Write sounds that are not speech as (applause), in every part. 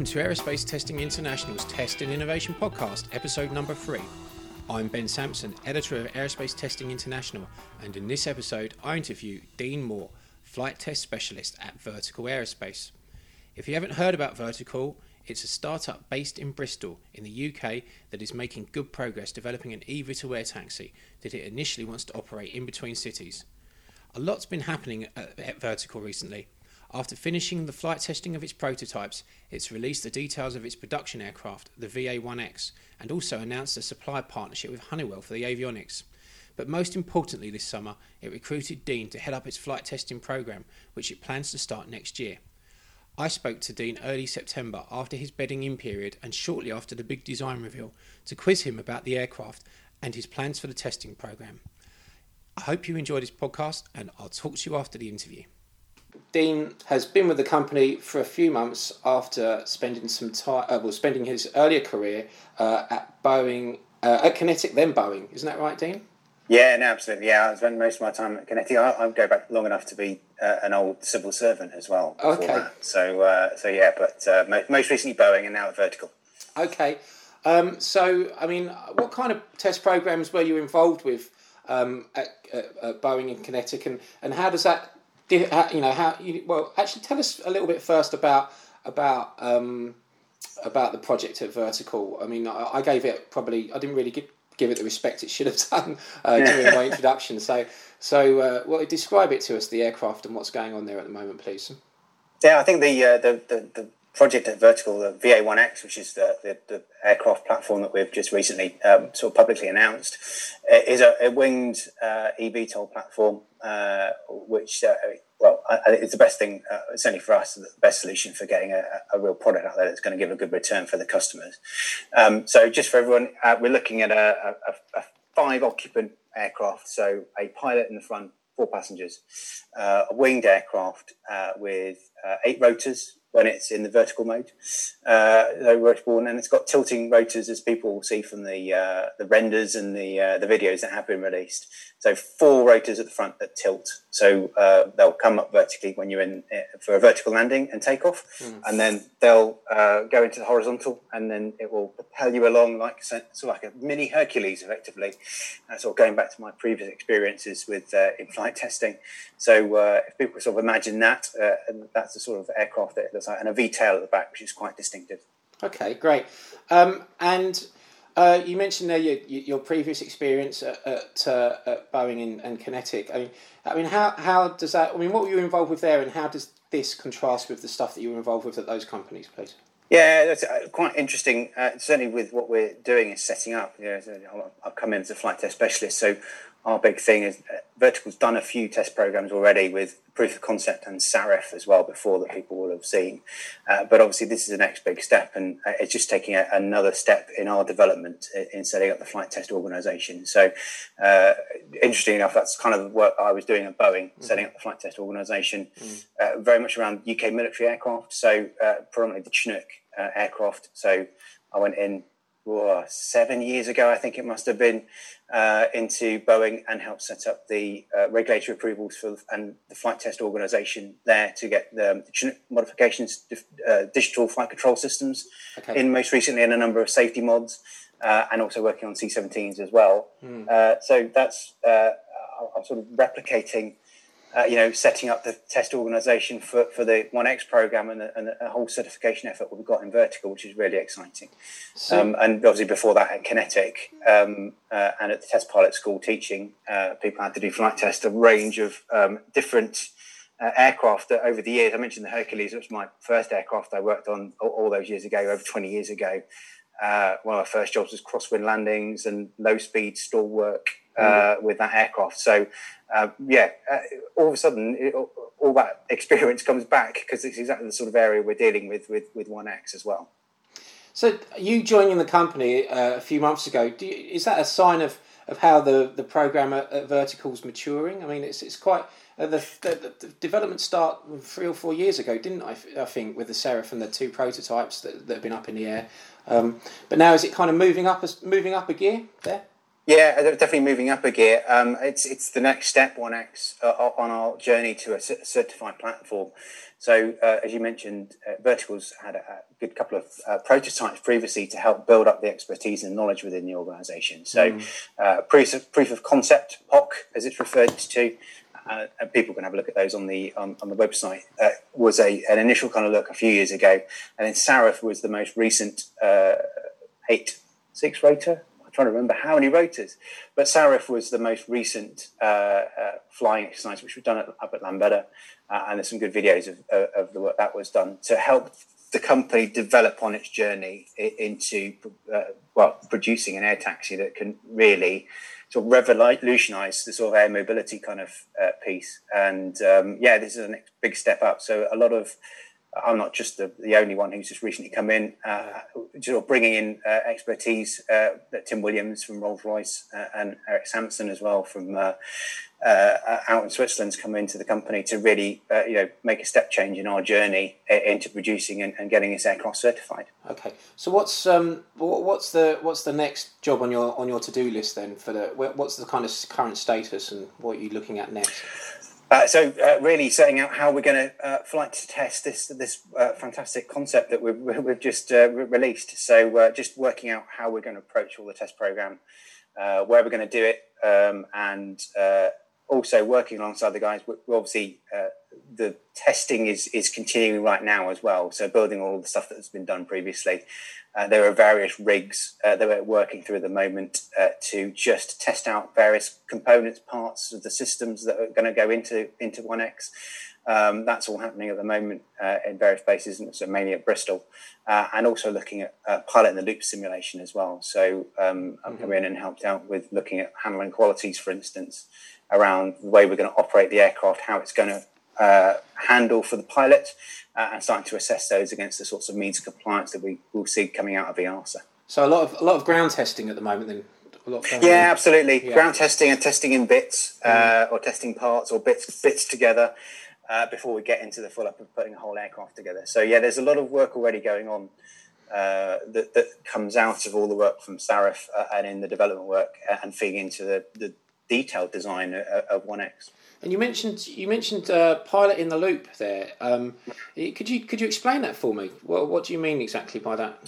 Welcome to Aerospace Testing International's Test and Innovation Podcast, episode number three. I'm Ben Sampson, editor of Aerospace Testing International, and in this episode, I interview Dean Moore, flight test specialist at Vertical Aerospace. If you haven't heard about Vertical, it's a startup based in Bristol in the UK that is making good progress developing an eVTOL air taxi that it initially wants to operate in between cities. A lot's been happening at Vertical recently. After finishing the flight testing of its prototypes, it's released the details of its production aircraft, the VA-1X, and also announced a supply partnership with Honeywell for the avionics. But most importantly this summer, it recruited Dean to head up its flight testing program, which it plans to start next year. I spoke to Dean early September after his bedding in period and shortly after the big design reveal to quiz him about the aircraft and his plans for the testing program. I hope you enjoyed this podcast and I'll talk to you after the interview. Dean has been with the company for a few months after spending some time, uh, well, spending his earlier career uh, at Boeing, uh, at QinetiQ, then Boeing. Isn't that right, Dean? Yeah, no, absolutely. Yeah, I spent most of my time at QinetiQ. I, I go back long enough to be uh, an old civil servant as well. Okay. So, uh, so yeah, but uh, most recently Boeing and now at Vertical. Okay. Um, so, I mean, what kind of test programs were you involved with um, at, at, Boeing and QinetiQ, and, and how does that you know how you, well actually tell us a little bit first about about um, about the project at Vertical. I mean, I, I, gave it probably I didn't really give, give it the respect it should have (laughs) done uh, during my introduction. So so uh, well, describe it to us the aircraft and what's going on there at the moment, please. Yeah, I think the uh, the, the, the project at Vertical, the VA1X, which is the, the, the aircraft platform that we've just recently um, sort of publicly announced, uh, is a, a winged uh, eVTOL platform, uh, which, uh, well, I, it's the best thing, uh, certainly for us, the best solution for getting a, a, real product out there that's going to give a good return for the customers. Um, so, just for everyone, uh, we're looking at a, a five occupant aircraft, so a pilot in the front, four passengers, a winged aircraft with eight rotors when it's in the vertical mode, uh, vertical, and it's got tilting rotors, as people will see from the uh, the renders and the uh, the videos that have been released. So four rotors at the front that tilt, so uh, they'll come up vertically when you're in uh, for a vertical landing and takeoff, mm. and then they'll uh, go into the horizontal, and then it will propel you along like sort of like a mini Hercules, effectively. Uh, sort of going back to my previous experiences with uh, in flight testing. So uh, if people sort of imagine that, and that's the sort of aircraft that it looks like, and a V tail at the back, which is quite distinctive. Okay, great, um, and. Uh, you mentioned there your, your previous experience at, at, uh, at Boeing and, and QinetiQ. I mean, I mean, how, how does that? I mean, what were you involved with there, and how does this contrast with the stuff that you were involved with at those companies, please? Yeah, that's uh, quite interesting. Uh, certainly, with what we're doing is setting up. You know, I've come in as a flight test specialist, so our big thing is uh, Vertical's done a few test programs already with proof of concept and Seraph as well before that people will have seen. Uh, but obviously, this is the next big step, and uh, it's just taking a, another step in our development in setting up the flight test organization. So, uh, interesting enough, that's kind of the work I was doing at Boeing, mm-hmm. setting up the flight test organization, mm-hmm. very much around UK military aircraft. So, uh, predominantly the Chinook aircraft. So, I went in oh, seven years ago, I think it must have been, uh, into Boeing and helped set up the uh, regulatory approvals for and the flight test organization there to get the, the modifications, uh, digital flight control systems, okay. in most recently in a number of safety mods, uh, and also working on C-17s as well. Mm. so that's uh, I'm sort of replicating uh, you know, setting up the test organization for, for the 1X program and a, and a whole certification effort we've got in Vertical, which is really exciting. So, um, and obviously before that at QinetiQ um, uh, and at the test pilot school teaching, uh, people had to do flight test, a range of um, different uh, aircraft over the years. I mentioned the Hercules, which was my first aircraft I worked on all, all those years ago, over 20 years ago. Uh, one of my first jobs was crosswind landings and low speed stall work uh, mm. with that aircraft. So, uh, yeah, uh, all of a sudden, it, all that (laughs) experience comes back because it's exactly the sort of area we're dealing with with, with 1X as well. So, you joining the company uh, a few months ago, you, is that a sign of, of how the, the program at, at Vertical's maturing? I mean, it's, it's quite. Uh, the, the, the, development start three or four years ago, didn't I? I think with the Seraph and the two prototypes that, that have been up in the air. Um, but now is it kind of moving up moving up a gear there? Yeah, definitely moving up a gear. Um, it's it's the next step, One X, uh, on our journey to a certified platform. So, uh, as you mentioned, uh, Verticals had a, a, good couple of uh, prototypes previously to help build up the expertise and knowledge within the organisation. So, mm. Uh, proof of proof of concept (POC), as it's referred to, uh, and people can have a look at those on the on, on the website. Uh, was a an initial kind of look a few years ago, and then Seraph was the most recent eight six rotor I'm trying to remember how many rotors, but Seraph was the most recent uh, uh, flying exercise which was done at, up at Llanbedr, uh, and there's some good videos of, of, the work that was done to help the company develop on its journey into uh, well producing an air taxi that can really sort of revolutionise the sort of air mobility kind of uh, piece. And um, yeah, this is a big step up. So a lot of I'm not just the, the only one who's just recently come in, uh, sort of bringing in uh, expertise uh, that Tim Williams from Rolls Royce uh, and Eric Sampson as well from uh, uh, out in Switzerland's come into the company to really, you know, make a step change in our journey into producing and, and getting this aircraft certified. Okay, so what's um, what's the what's the next job on your on your to do list then for the what's the kind of current status and what are you looking at next? Uh, so uh, really setting out how we're going to uh, flight to test this this uh, fantastic concept that we've, we've just uh, released. So just working out how we're going to approach all the test program, where we're going to do it, um, and also working alongside the guys. We're obviously the testing is is continuing right now as well. So building all the stuff that has been done previously. Uh, there are various rigs uh, that we're working through at the moment uh, to just test out various components, parts of the systems that are going to go into into One X. Um, that's all happening at the moment uh, in various places, and so mainly at Bristol, uh, and also looking at uh, pilot in the loop simulation as well. So um, I've come mm-hmm. in and helped out with looking at handling qualities, for instance, around the way we're going to operate the aircraft, how it's going to uh, handle for the pilot, uh, and starting to assess those against the sorts of means of compliance that we will see coming out of the EASA. So a lot of a lot of ground testing at the moment, then. yeah, absolutely. Yeah. Ground testing and testing in bits, uh, mm. or testing parts or bits bits together. Uh, before we get into the full up of putting a whole aircraft together. So yeah, there's a lot of work already going on uh, that, that, comes out of all the work from Seraph uh, and in the development work uh, and feeding into the, the detailed design of, of 1X. And you mentioned you mentioned uh, pilot in the loop there. Um, could you could you explain that for me? What what do you mean exactly by that?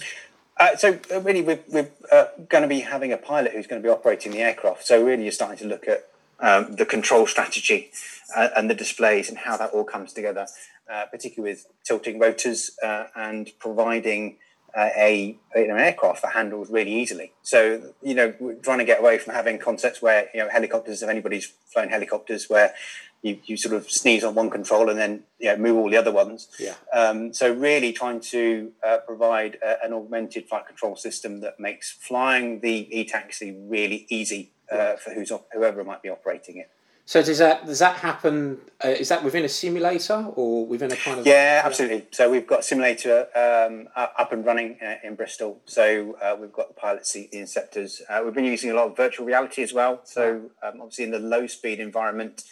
Uh, so uh, really, we're, we're uh, going to be having a pilot who's going to be operating the aircraft. So really, you're starting to look at um, the control strategy uh, and the displays and how that all comes together, uh, particularly with tilting rotors and providing uh, a you know, an aircraft that handles really easily. So you know, we're trying to get away from having concepts where you know helicopters. If anybody's flown helicopters, where you, you sort of sneeze on one control and then you know, move all the other ones. Yeah. Um, so really trying to uh, provide a, an augmented flight control system that makes flying the e-taxi really easy uh, for who's whoever might be operating it. So does that does that happen? Uh, is that within a simulator or within a kind of? Yeah, absolutely. So we've got a simulator um, up and running uh, in Bristol. So uh, we've got the pilot seat, the inceptors. Uh, we've been using a lot of virtual reality as well. So um, obviously in the low speed environment,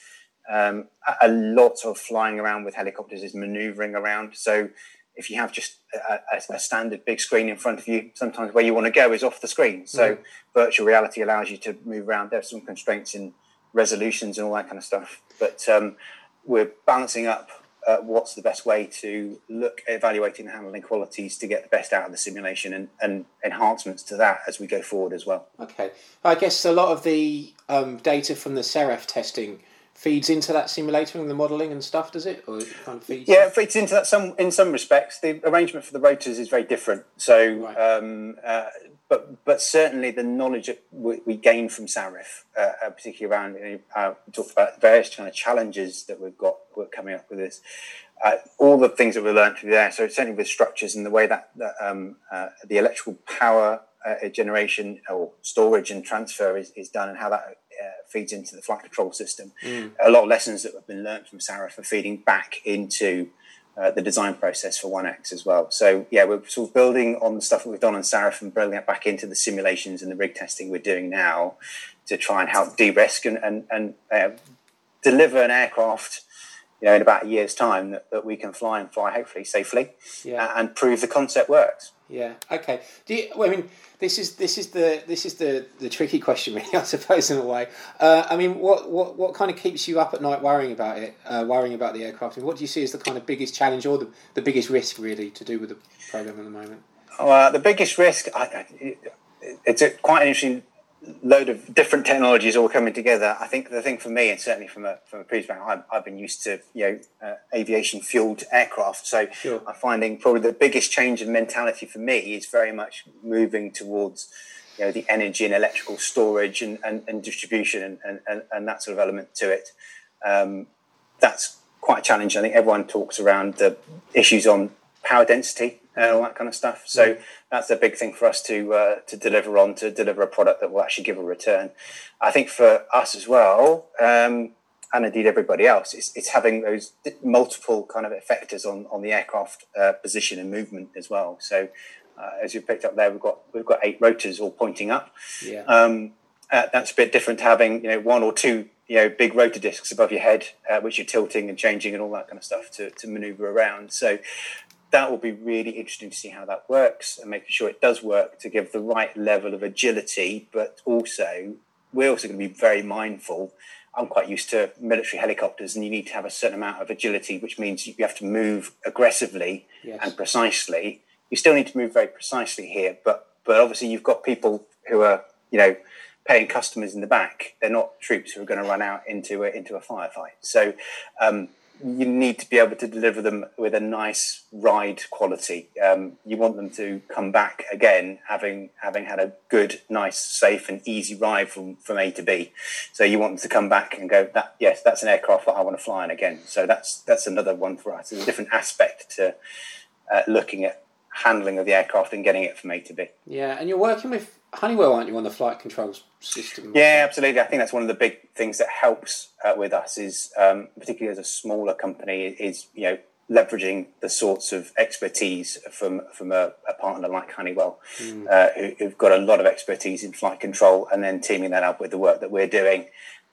um, a lot of flying around with helicopters is manoeuvring around. So if you have just a, a, standard big screen in front of you, sometimes where you want to go is off the screen. So mm. virtual reality allows you to move around. There's some constraints in resolutions and all that kind of stuff. But um, we're balancing up uh, what's the best way to look at evaluating the handling qualities to get the best out of the simulation and, and enhancements to that as we go forward as well. Okay. I guess a lot of the um, data from the Seraph testing feeds into that simulator and the modelling and stuff, does it? Or it kind of feeds yeah, it feeds into that some in some respects. The arrangement for the rotors is very different. So right. um, uh, but but certainly the knowledge that we, we gain from Seraph, uh, uh, particularly around you know, uh, talked about various kind of challenges that we've got we're coming up with this. Uh, all the things that we learned through there. So certainly with structures and the way that, that um, uh, the electrical power uh, generation or storage and transfer is, is done, and how that feeds into the flight control system. Mm. A lot of lessons that have been learned from Seraph are feeding back into uh, the design process for One X as well. So yeah, we're sort of building on the stuff that we've done on Seraph and building it back into the simulations and the rig testing we're doing now to try and help de-risk and and, and uh, deliver an aircraft. You know, in about a year's time, that, that we can fly and fly hopefully safely, yeah. and prove the concept works. Yeah. Okay. Do you, well, I mean, this is this is the this is the, the tricky question, (laughs) really, I suppose, in a way. Uh, I mean, what, what what kind of keeps you up at night worrying about it, uh, worrying about the aircraft? And what do you see as the kind of biggest challenge or the, the biggest risk, really, to do with the program at the moment? Well, the biggest risk, I, it's a, quite an interesting load of different technologies all coming together. I think the thing for me, and certainly from a from a previous background, I've, I've been used to you know uh, aviation fueled aircraft. So sure. I'm finding probably the biggest change in mentality for me is very much moving towards you know the energy and electrical storage and, and, and distribution and, and, and that sort of element to it. Um, that's quite a challenge. I think everyone talks around the issues on power density and all that kind of stuff. So that's a big thing for us to uh, to deliver on to deliver a product that will actually give a return. I think for us as well, um, and indeed everybody else, it's, it's having those multiple kind of effectors on on the aircraft uh, position and movement as well. So uh, as you picked up there, we've got we've got eight rotors all pointing up. Yeah. Um, uh, that's a bit different to having you know one or two you know big rotor discs above your head, uh, which you're tilting and changing and all that kind of stuff to to maneuver around. So that will be really interesting to see how that works and making sure it does work to give the right level of agility. But also, we're also going to be very mindful. I'm quite used to military helicopters, and you need to have a certain amount of agility, which means you have to move aggressively yes. and precisely. You still need to move very precisely here, but but obviously you've got people who are you know paying customers in the back. They're not troops who are going to run out into a, into a firefight. So um, you need to be able to deliver them with a nice ride quality. Um, you want them to come back again, having having had a good, nice, safe, and easy ride from from A to B. So you want them to come back and go, that yes, that's an aircraft that I want to fly in again. So that's that's another one for us. It's a different aspect to uh, looking at handling of the aircraft and getting it from A to B. Yeah, and you're working with Honeywell, aren't you, on the flight controls system? Yeah, absolutely. I think that's one of the big things that helps uh, with us is, um, particularly as a smaller company, is you know leveraging the sorts of expertise from from a, a partner like Honeywell, mm. uh, who, have got a lot of expertise in flight control, and then teaming that up with the work that we're doing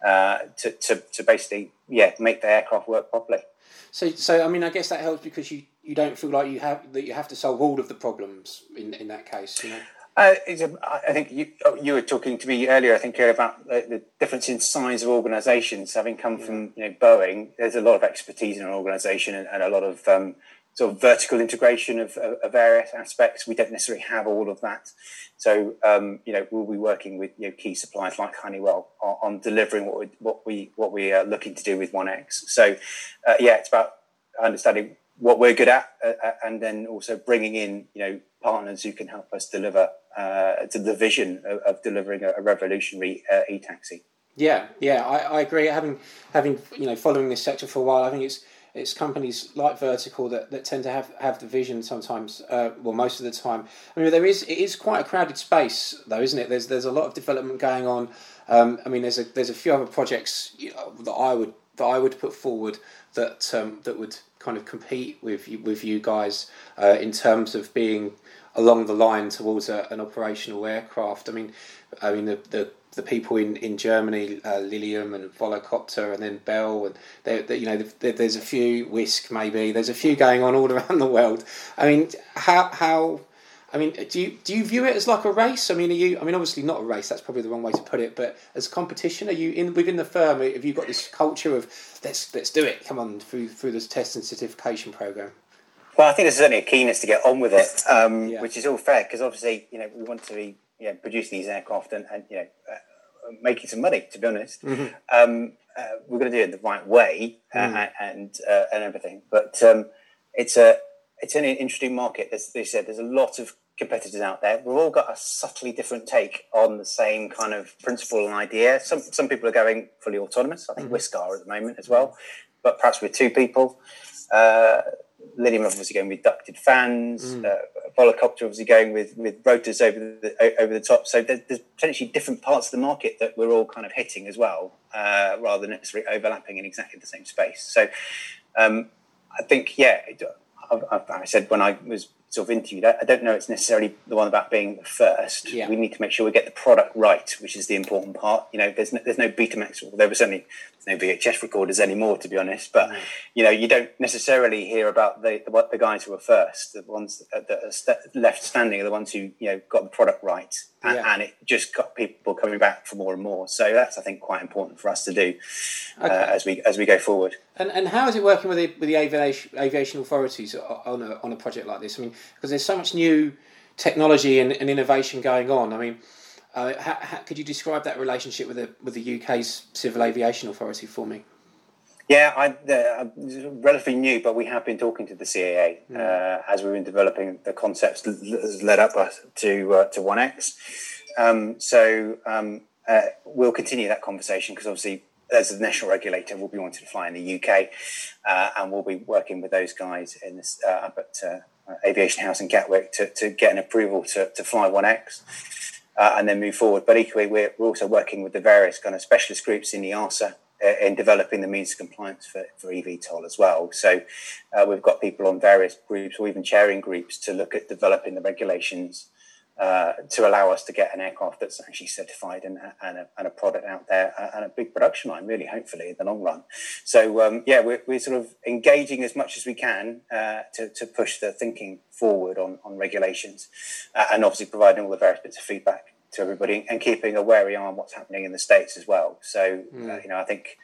uh, to, to to basically yeah make the aircraft work properly. So, so I mean, I guess that helps because you, you don't feel like you have that you have to solve all of the problems in in that case, you know. Uh, I think you, oh, you were talking to me earlier. I think about the, the difference in size of organisations. Having come yeah. from you know, Boeing, there's a lot of expertise in an organisation and, and, a lot of um, sort of vertical integration of, of, of, various aspects. We don't necessarily have all of that. So um, you know, we'll be working with you know, key suppliers like Honeywell on, on delivering what we what we what we are looking to do with One X. So uh, yeah, it's about understanding what we're good at, uh, uh, and then also bringing in you know partners who can help us deliver uh, to the vision of, of delivering a, a revolutionary uh, e-taxi. Yeah, yeah, I, I agree. Having having you know following this sector for a while, I think it's it's companies like Vertical that, that tend to have, have the vision sometimes, uh, well, most of the time. I mean, there is it is quite a crowded space, though, isn't it? There's there's a lot of development going on. Um, I mean, there's a there's a few other projects you know, that I would that I would put forward that um, that would kind of compete with you, with you guys uh, in terms of being along the line towards a, an operational aircraft. I mean, I mean the the, the people in in Germany, uh, Lilium and Volocopter, and then Bell, and they, they, you know, there's a few Wisk maybe. There's a few going on all (laughs) around the world. I mean, how how I mean, do you do you view it as like a race? I mean, are you? I mean, obviously not a race. That's probably the wrong way to put it. But as competition, are you in within the firm? Have you got this culture of let's let's do it? Come on through through this test and certification program. Well, I think there's certainly a keenness to get on with it, um, yeah. which is all fair because obviously you know we want to be you know producing these aircraft and, and you know uh, making some money. To be honest, mm-hmm. um, uh, we're going to do it the right way uh, mm. and uh, and everything. But um, it's a it's an interesting market. As they said, there's a lot of competitors out there. We've all got a subtly different take on the same kind of principle and idea. Some some people are going fully autonomous. I think mm-hmm. Wisk are at the moment as well, but perhaps with two people. Uh, Lilium obviously going with ducted fans. Mm. Uh, Volocopter obviously going with, with rotors over the over the top. So there's, there's, potentially different parts of the market that we're all kind of hitting as well, uh, rather than necessarily overlapping in exactly the same space. So um, I think yeah, I, I said when I was sort of interviewed, I, I don't know it's necessarily the one about being the first. Yeah. We need to make sure we get the product right, which is the important part. You know, there's no, there's no Betamax, or there was certainly no VHS recorders anymore, to be honest. But Mm. you know, you don't necessarily hear about the the, what the guys who were first, the ones that are st- left standing, are the ones who you know got the product right, and, Yeah. and it just got people coming back for more and more. So that's I think quite important for us to do uh, as we as we go forward. And, and how is it working with the, with the aviation, aviation authorities on a, on a project like this? I mean, because there's so much new technology and, and innovation going on. I mean, uh, how, how, could you describe that relationship with the with the UK's Civil Aviation Authority for me? Yeah, I, uh, I'm relatively new, but we have been talking to the CAA uh, as we've been developing the concepts that has led up us to uh, to One X. Um, so um, uh, we'll continue that conversation because obviously, as a national regulator, we'll be wanting to fly in the UK, uh, and we'll be working with those guys in this uh, up at uh, Aviation House in Gatwick to, to get an approval to, to fly One X. Uh, and then move forward. But equally, we're, we're also working with the various kind of specialist groups in the EASA uh, in developing the means of compliance for, for eVTOL as well. So uh, we've got people on various groups or even chairing groups to look at developing the regulations uh, to allow us to get an aircraft that's actually certified and, and, a, and a product out there uh, and a big production line, really, hopefully, in the long run. So, um, yeah, we're, we're sort of engaging as much as we can uh, to, to push the thinking forward on, on regulations uh, and obviously providing all the various bits of feedback to everybody and keeping a wary eye on what's happening in the States as well. So, uh, you know, I think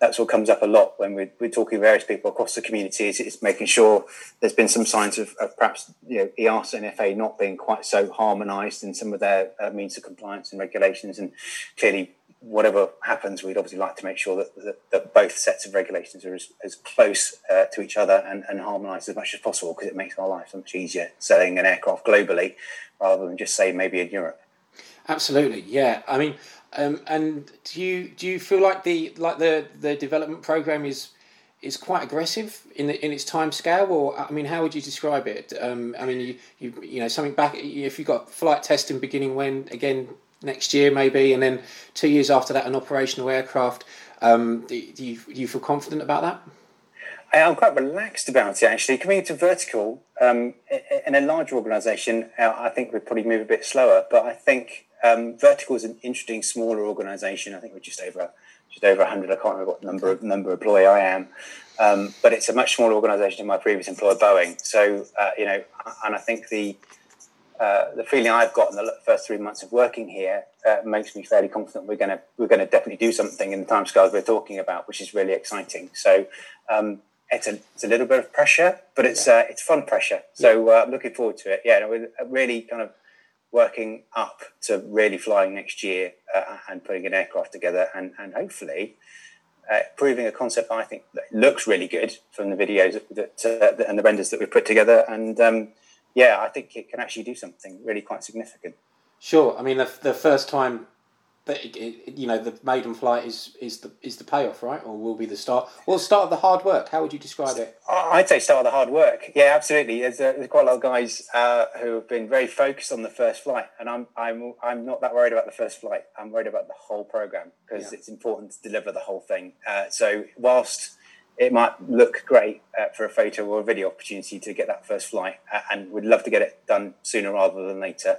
that's what comes up a lot when we're, we're talking to various people across the community is, is making sure there's been some signs of, of perhaps you know EASA and FA not being quite so harmonised in some of their uh, means of compliance and regulations and clearly whatever happens we'd obviously like to make sure that, that, that both sets of regulations are as, as close uh, to each other and, and harmonised as much as possible because it makes our life so much easier selling an aircraft globally rather than just say maybe in Europe. Absolutely, yeah. I mean, um, and do you do you feel like the like the the development program is is quite aggressive in the in its time scale, or I mean, how would you describe it? Um, I mean, you, you you know something back if you've got flight testing beginning when again next year maybe, and then two years after that an operational aircraft. Um, do, do you do you feel confident about that? I'm quite relaxed about it actually. Coming into vertical um, in a larger organisation, uh, I think we'd probably move a bit slower. But I think um, vertical is an interesting smaller organisation. I think we're just over just over 100. I can't remember what number of number of employee I am, um, but it's a much smaller organisation than my previous employer, Boeing. So uh, you know, and I think the uh, the feeling I've got in the first three months of working here uh, makes me fairly confident we're going to we're going to definitely do something in the timescales we're talking about, which is really exciting. So um, it's a it's a little bit of pressure, but it's yeah. uh, it's fun pressure. So uh, I'm looking forward to it. Yeah, we're really kind of working up to really flying next year uh, and putting an aircraft together, and and hopefully. Uh, proving a concept I think that looks really good from the videos that, uh, and the renders that we've put together, and um, yeah, I think it can actually do something really quite significant. Sure. I mean, the, the first time that it, it, you know the maiden flight is is the is the payoff, right? Or will be the start the start of the hard work. How would you describe it? I'd say start of the hard work. Yeah, absolutely. There's, uh, there's quite a lot of guys uh, who have been very focused on the first flight, and I'm I'm I'm not that worried about the first flight. I'm worried about the whole program because yeah. it's important to deliver the whole thing. Uh, so whilst it might look great uh, for a photo or a video opportunity to get that first flight, uh, and we'd love to get it done sooner rather than later.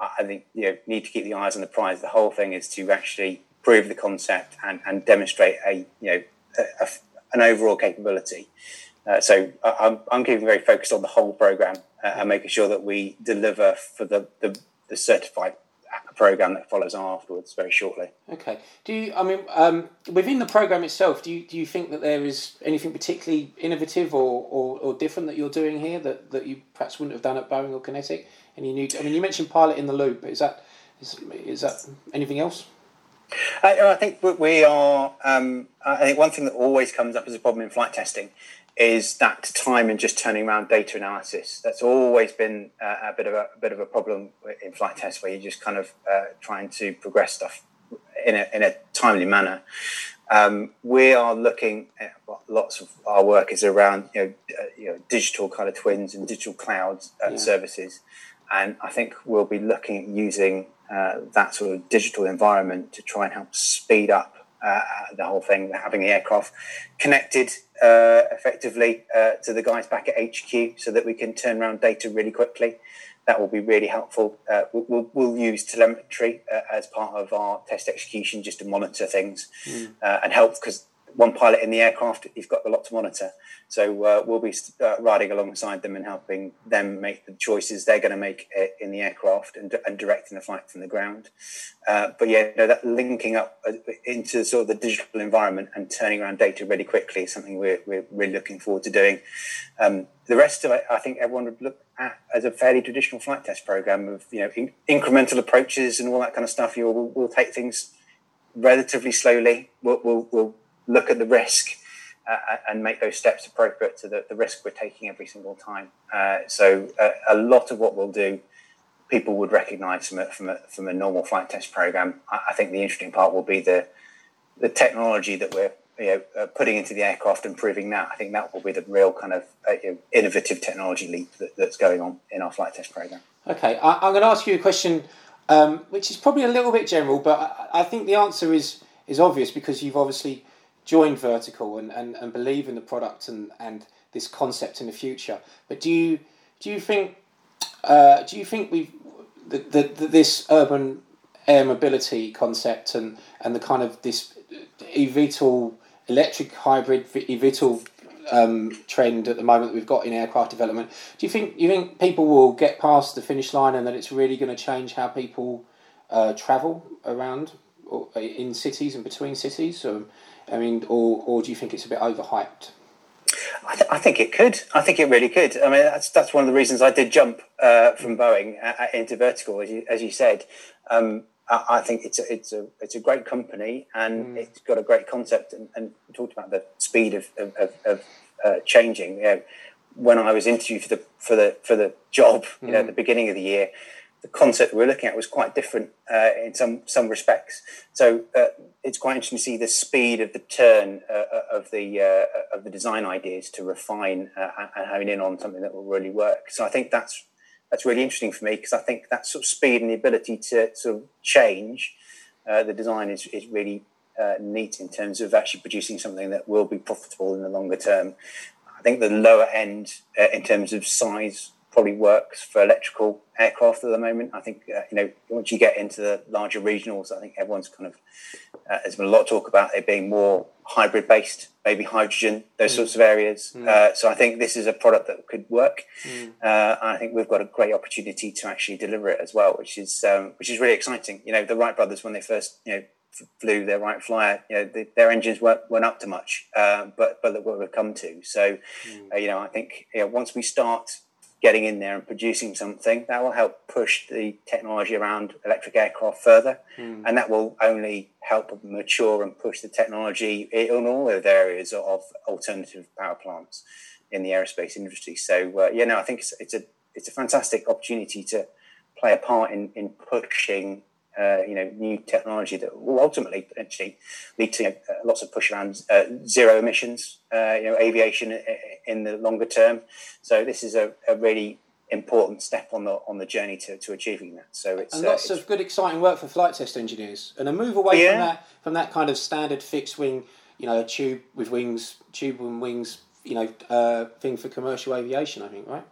I think you know need to keep the eyes on the prize. The whole thing is to actually prove the concept and, and demonstrate a you know a, a, an overall capability. Uh, so I'm I'm keeping very focused on the whole program uh, and making sure that we deliver for the the, the certified program that follows afterwards very shortly. Okay. Do you? I mean, um, within the program itself, do you do you think that there is anything particularly innovative or, or, or different that you're doing here that, that you perhaps wouldn't have done at Boeing or QinetiQ? Any new? I mean, you mentioned pilot in the loop. Is that is, is that anything else? I, I think we are. Um, I think one thing that always comes up as a problem in flight testing is that time and just turning around data analysis. That's always been uh, a bit of a, a, bit of a problem in flight tests, where you're just kind of uh, trying to progress stuff in a in a timely manner. Um, we are looking at lots of our work is around you know, uh, you know digital kind of twins and digital clouds uh, yeah. services, and I think we'll be looking at using uh, that sort of digital environment to try and help speed up uh, the whole thing, having the aircraft connected uh, effectively uh, to the guys back at HQ so that we can turn around data really quickly. That will be really helpful. Uh, we'll, we'll, use telemetry uh, as part of our test execution just to monitor things mm. and help because one pilot in the aircraft, you've got a lot to monitor. So uh, we'll be uh, riding alongside them and helping them make the choices they're going to make uh, in the aircraft and, and directing the flight from the ground. Uh, but yeah, that linking up uh, into sort of the digital environment and turning around data really quickly is something we're, we're really looking forward to doing. Um, the rest of it, I think everyone would look at as a fairly traditional flight test program of you know in- incremental approaches and all that kind of stuff. You will we'll take things relatively slowly. We'll, we'll, we'll look at the risk uh, and make those steps appropriate to the, the risk we're taking every single time. Uh, so uh, a lot of what we'll do, people would recognise from a, from a, from a normal flight test program. I, I, think the interesting part will be the the technology that we're you know, uh, putting into the aircraft, improving that. I think that will be the real kind of uh, you know, innovative technology leap that, that's going on in our flight test program. Okay, I, am going to ask you a question, um, which is probably a little bit general, but I, I think the answer is is obvious because you've obviously join Vertical and, and, and believe in the product and, and this concept in the future. But do you do you think uh, do you think we the, this urban air mobility concept and, and the kind of this eVTOL electric hybrid eVTOL um, trend at the moment that we've got in aircraft development. Do you think you think people will get past the finish line and that it's really going to change how people uh, travel around or, in cities and between cities? Um, I mean, or or do you think it's a bit overhyped? I, th- I, think it could. I think it really could. I mean, that's that's one of the reasons I did jump uh, from Boeing uh, uh, into Vertical, as you, as you said. Um, I, I, think it's a, it's a it's a great company and mm. it's got a great concept. And, and talked about the speed of of, of uh, changing. You know, when I was interviewed for the for the for the job, you mm. know, at the beginning of the year, the concept we were looking at was quite different uh, in some some respects. So uh, it's quite interesting to see the speed of the turn uh, uh of the uh, of the design ideas to refine uh, and hone in on something that will really work. So I think that's that's really interesting for me because I think that sort of speed and the ability to sort of change the design is is really neat in terms of actually producing something that will be profitable in the longer term. I think the lower end in terms of size probably works for electrical aircraft at the moment. I think uh, you know once you get into the larger regionals, I think everyone's kind of uh, there's been a lot of talk about it being more hybrid based, maybe hydrogen, those mm. sorts of areas. Mm. Uh, so I think this is a product that could work. Mm. Uh, I think we've got a great opportunity to actually deliver it as well, which is um, which is really exciting. You know, the Wright brothers when they first you know flew their Wright Flyer, you know, the, their engines weren't, weren't up to much, uh, but but what we've come to. So, mm. uh, you know, I think you know, once we start getting in there and producing something that will help push the technology around electric aircraft further mm. and that will only help mature and push the technology in all those areas of alternative power plants in the aerospace industry so uh, yeah no i think it's, it's a it's a fantastic opportunity to play a part in in pushing uh, you know, new technology that will ultimately potentially lead to you know, lots of push around uh, zero emissions, uh, you know, aviation in the longer term. So this is a, a, really important step on the on the journey to, to achieving that. So it's and lots uh, it's, of good, exciting work for flight test engineers, and a move away yeah. from that from that kind of standard fixed wing, you know, a tube with wings, tube and wings, you know, uh, thing for commercial aviation. I think, right?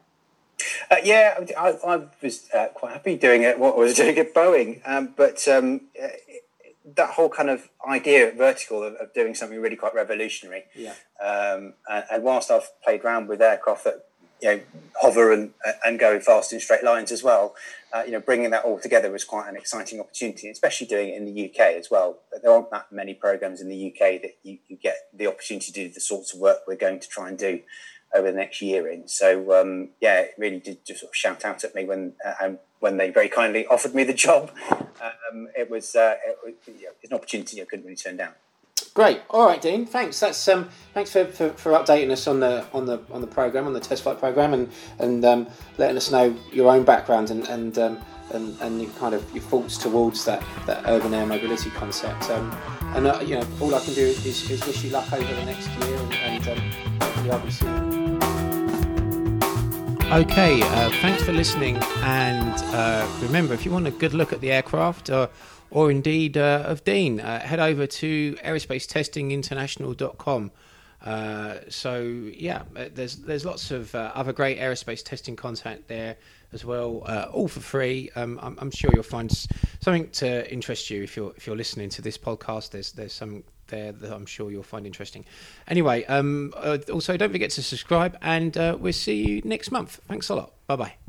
Uh, yeah, I, I was uh, quite happy doing it. What I was (laughs) doing at Boeing, um, but um, uh, that whole kind of idea at Vertical of, of, doing something really quite revolutionary. Yeah. Um, and, and, whilst I've played around with aircraft that you know hover and and go fast in straight lines as well, uh, you know, bringing that all together was quite an exciting opportunity, especially doing it in the UK as well. There aren't that many programs in the UK that you, you get the opportunity to do the sorts of work we're going to try and do over the next year in. So um, yeah, it really did just sort of shout out at me when uh, when they very kindly (laughs) offered me the job. Um, it was uh, it, know, an opportunity I couldn't really turn down. Great. All right, Dean. Thanks. That's um, thanks for, for, for, updating us on the on the on the program on the test flight program and and um, letting us know your own background and and um, and, and your kind of your thoughts towards that that urban air mobility concept. Um, and uh, you know, all I can do is, is, wish you luck over the next year and, and Okay, uh, thanks for listening. And uh, remember, if you want a good look at the aircraft or, or indeed uh, of Dean, uh, head over to aerospace testing international.com Uh, so yeah, uh, there's there's lots of uh, other great aerospace testing content there as well, uh, all for free. Um, I'm, I'm, sure you'll find something to interest you if you're if you're listening to this podcast. There's there's some there that I'm sure you'll find interesting. Anyway, um, uh, also don't forget to subscribe, and uh, we'll see you next month. Thanks a lot. Bye bye.